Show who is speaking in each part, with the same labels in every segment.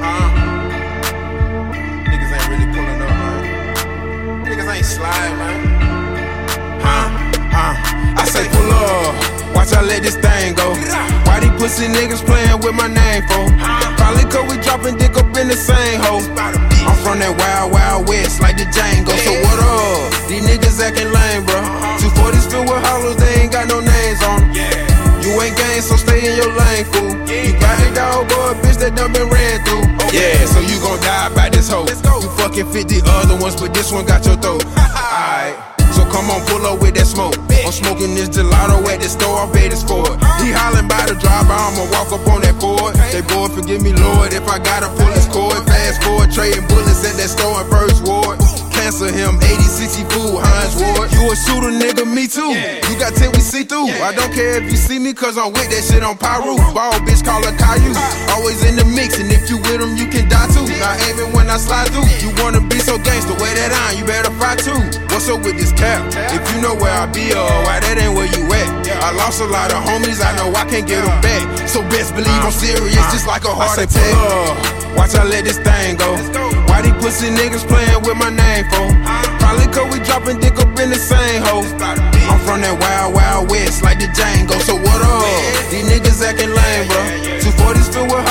Speaker 1: Huh? Niggas ain't really pulling up, man. Niggas ain't slide, man. Huh? Huh? I say pull up. Watch I let this thing go. Why these pussy niggas playing with my name for? Probably cause we dropping dick up in the same hole. I'm from that wild, wild west, like the Django. So what up? These niggas acting lame, bro. 240s filled with hollows, they ain't got no ain't gang, so stay in your lane, fool. You got a dog boy, bitch that done been ran through. Yeah, so you gon' die by this hoe. You fucking 50 other ones, but this one got your throat. Alright. So come on, pull up with that smoke. I'm smoking this gelato at the store, I paid this for it. He hollering by the driver, I'ma walk up on that board. They boy, forgive me, Lord, if I gotta pull his cord. Fast forward, trading bullets at that store in First a shooter, nigga, me too. You got 10, we see through. I don't care if you see me, cause I'm with that shit on Pyro. Ball bitch, call her Caillou. Always in the mix, and if you with him, you can die too. Not aiming when I slide through. You wanna be so gangster, wear that on, you better fight too. What's up with this cap? If you know where I be, or why that ain't where you at. I lost a lot of homies, I know I can't get them back. So best believe I'm serious, just like a heart attack. Watch I let this thing go. Why these pussy niggas playing with my name for?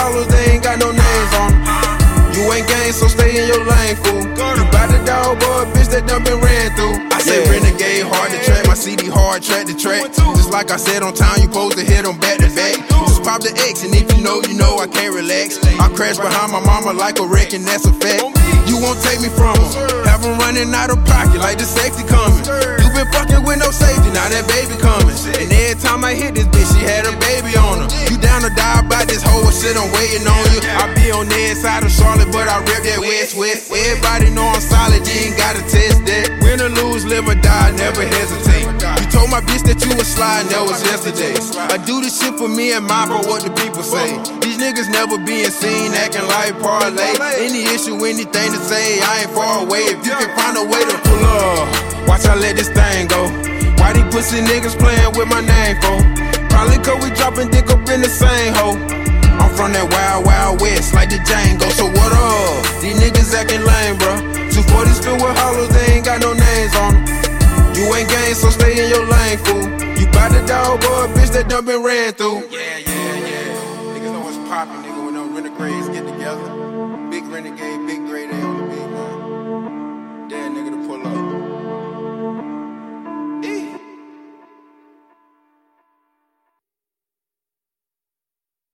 Speaker 1: 240s filled with they ain't got no names on 'em. You ain't gang, so stay in your lane, fool. You bout the dog boy, bitch that done been ran through. I say renegade, hard to track, my CD hard, track to track. Just like I said on time, you supposed to hit them back to back. Just pop the X, and if you know, you know I can't relax. I crash behind my mama like a wreck, and that's a fact. You won't take me from her. Have them running out of pocket like the safety coming. You been fucking with no safety, now that baby coming. And every time I hit this bitch, she had a baby on her. You down to die about this whole shit, I'm waiting on you. I be on the inside of Charlotte, but I rep that West West. Everybody know I'm solid, you ain't gotta test that. Win or lose, live or die, never hesitate. You told my bitch that you was sliding, that was yesterday. I do this shit for me and my for what the people say. These niggas never being seen, acting like parlay. Any issue, anything to say, I ain't far away. If you can find a way to pull up, watch I let this thing go. Why these pussy niggas playing with my name for? Probably cause we dropping dick up in the same hole. I'm from that wild, wild west, like the Django. So what up? These niggas acting lame, bro. 240s filled with hollows, they ain't got no names on 'em. You ain't gang, so stay in your lane, fool. You bout the dog boy, bitch that done been ran through. Yeah, yeah, yeah. Niggas know what's poppin', nigga, when them renegades get together.